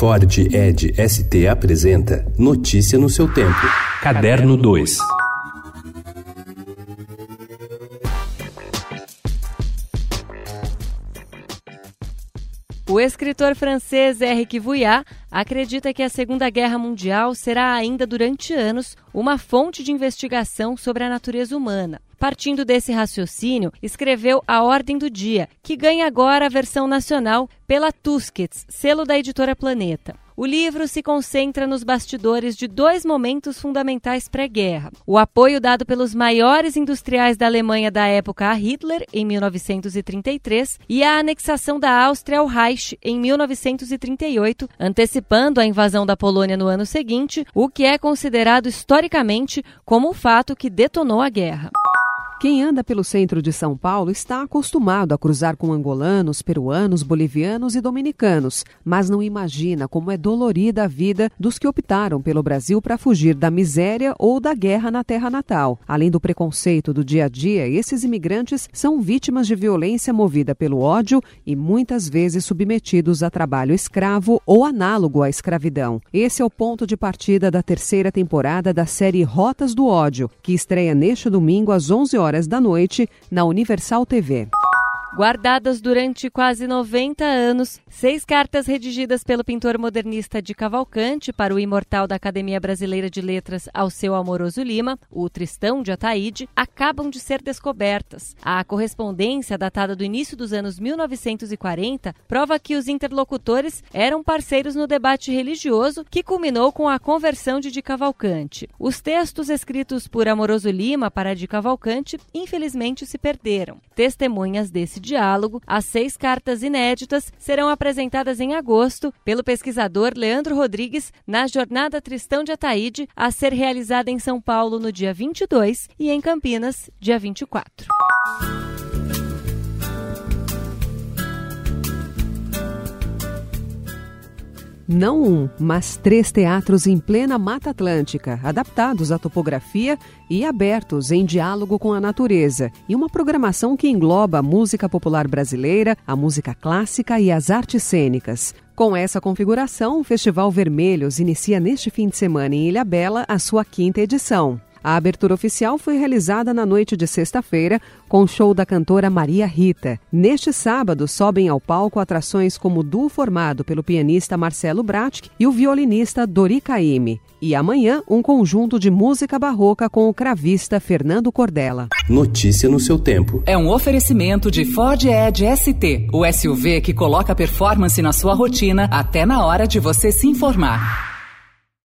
Ford Ed ST apresenta Notícia no seu tempo. Caderno 2. O escritor francês Eric Vuillard acredita que a Segunda Guerra Mundial será ainda durante anos uma fonte de investigação sobre a natureza humana. Partindo desse raciocínio, escreveu A Ordem do Dia, que ganha agora a versão nacional pela Tusquets, selo da editora Planeta. O livro se concentra nos bastidores de dois momentos fundamentais pré-guerra: o apoio dado pelos maiores industriais da Alemanha da época a Hitler, em 1933, e a anexação da Áustria ao Reich, em 1938, antecipando a invasão da Polônia no ano seguinte, o que é considerado historicamente como o fato que detonou a guerra. Quem anda pelo centro de São Paulo está acostumado a cruzar com angolanos, peruanos, bolivianos e dominicanos, mas não imagina como é dolorida a vida dos que optaram pelo Brasil para fugir da miséria ou da guerra na terra natal. Além do preconceito do dia a dia, esses imigrantes são vítimas de violência movida pelo ódio e muitas vezes submetidos a trabalho escravo ou análogo à escravidão. Esse é o ponto de partida da terceira temporada da série Rotas do Ódio, que estreia neste domingo às 11 horas horas da noite na Universal TV. Guardadas durante quase 90 anos, seis cartas redigidas pelo pintor modernista de Cavalcante para o imortal da Academia Brasileira de Letras ao seu amoroso Lima, o Tristão de Ataíde, acabam de ser descobertas. A correspondência, datada do início dos anos 1940, prova que os interlocutores eram parceiros no debate religioso que culminou com a conversão de de Cavalcante. Os textos escritos por Amoroso Lima para de Cavalcante, infelizmente, se perderam. Testemunhas desse diálogo, as seis cartas inéditas serão apresentadas em agosto pelo pesquisador Leandro Rodrigues na Jornada Tristão de Ataíde, a ser realizada em São Paulo no dia 22 e em Campinas, dia 24. Não um, mas três teatros em plena Mata Atlântica, adaptados à topografia e abertos em diálogo com a natureza, e uma programação que engloba a música popular brasileira, a música clássica e as artes cênicas. Com essa configuração, o Festival Vermelhos inicia neste fim de semana em Ilha Bela a sua quinta edição. A abertura oficial foi realizada na noite de sexta-feira com o show da cantora Maria Rita. Neste sábado, sobem ao palco atrações como o duo formado pelo pianista Marcelo Bratic e o violinista Dori Caymmi. E amanhã, um conjunto de música barroca com o cravista Fernando Cordella. Notícia no seu tempo. É um oferecimento de Ford Edge ST, o SUV que coloca performance na sua rotina até na hora de você se informar.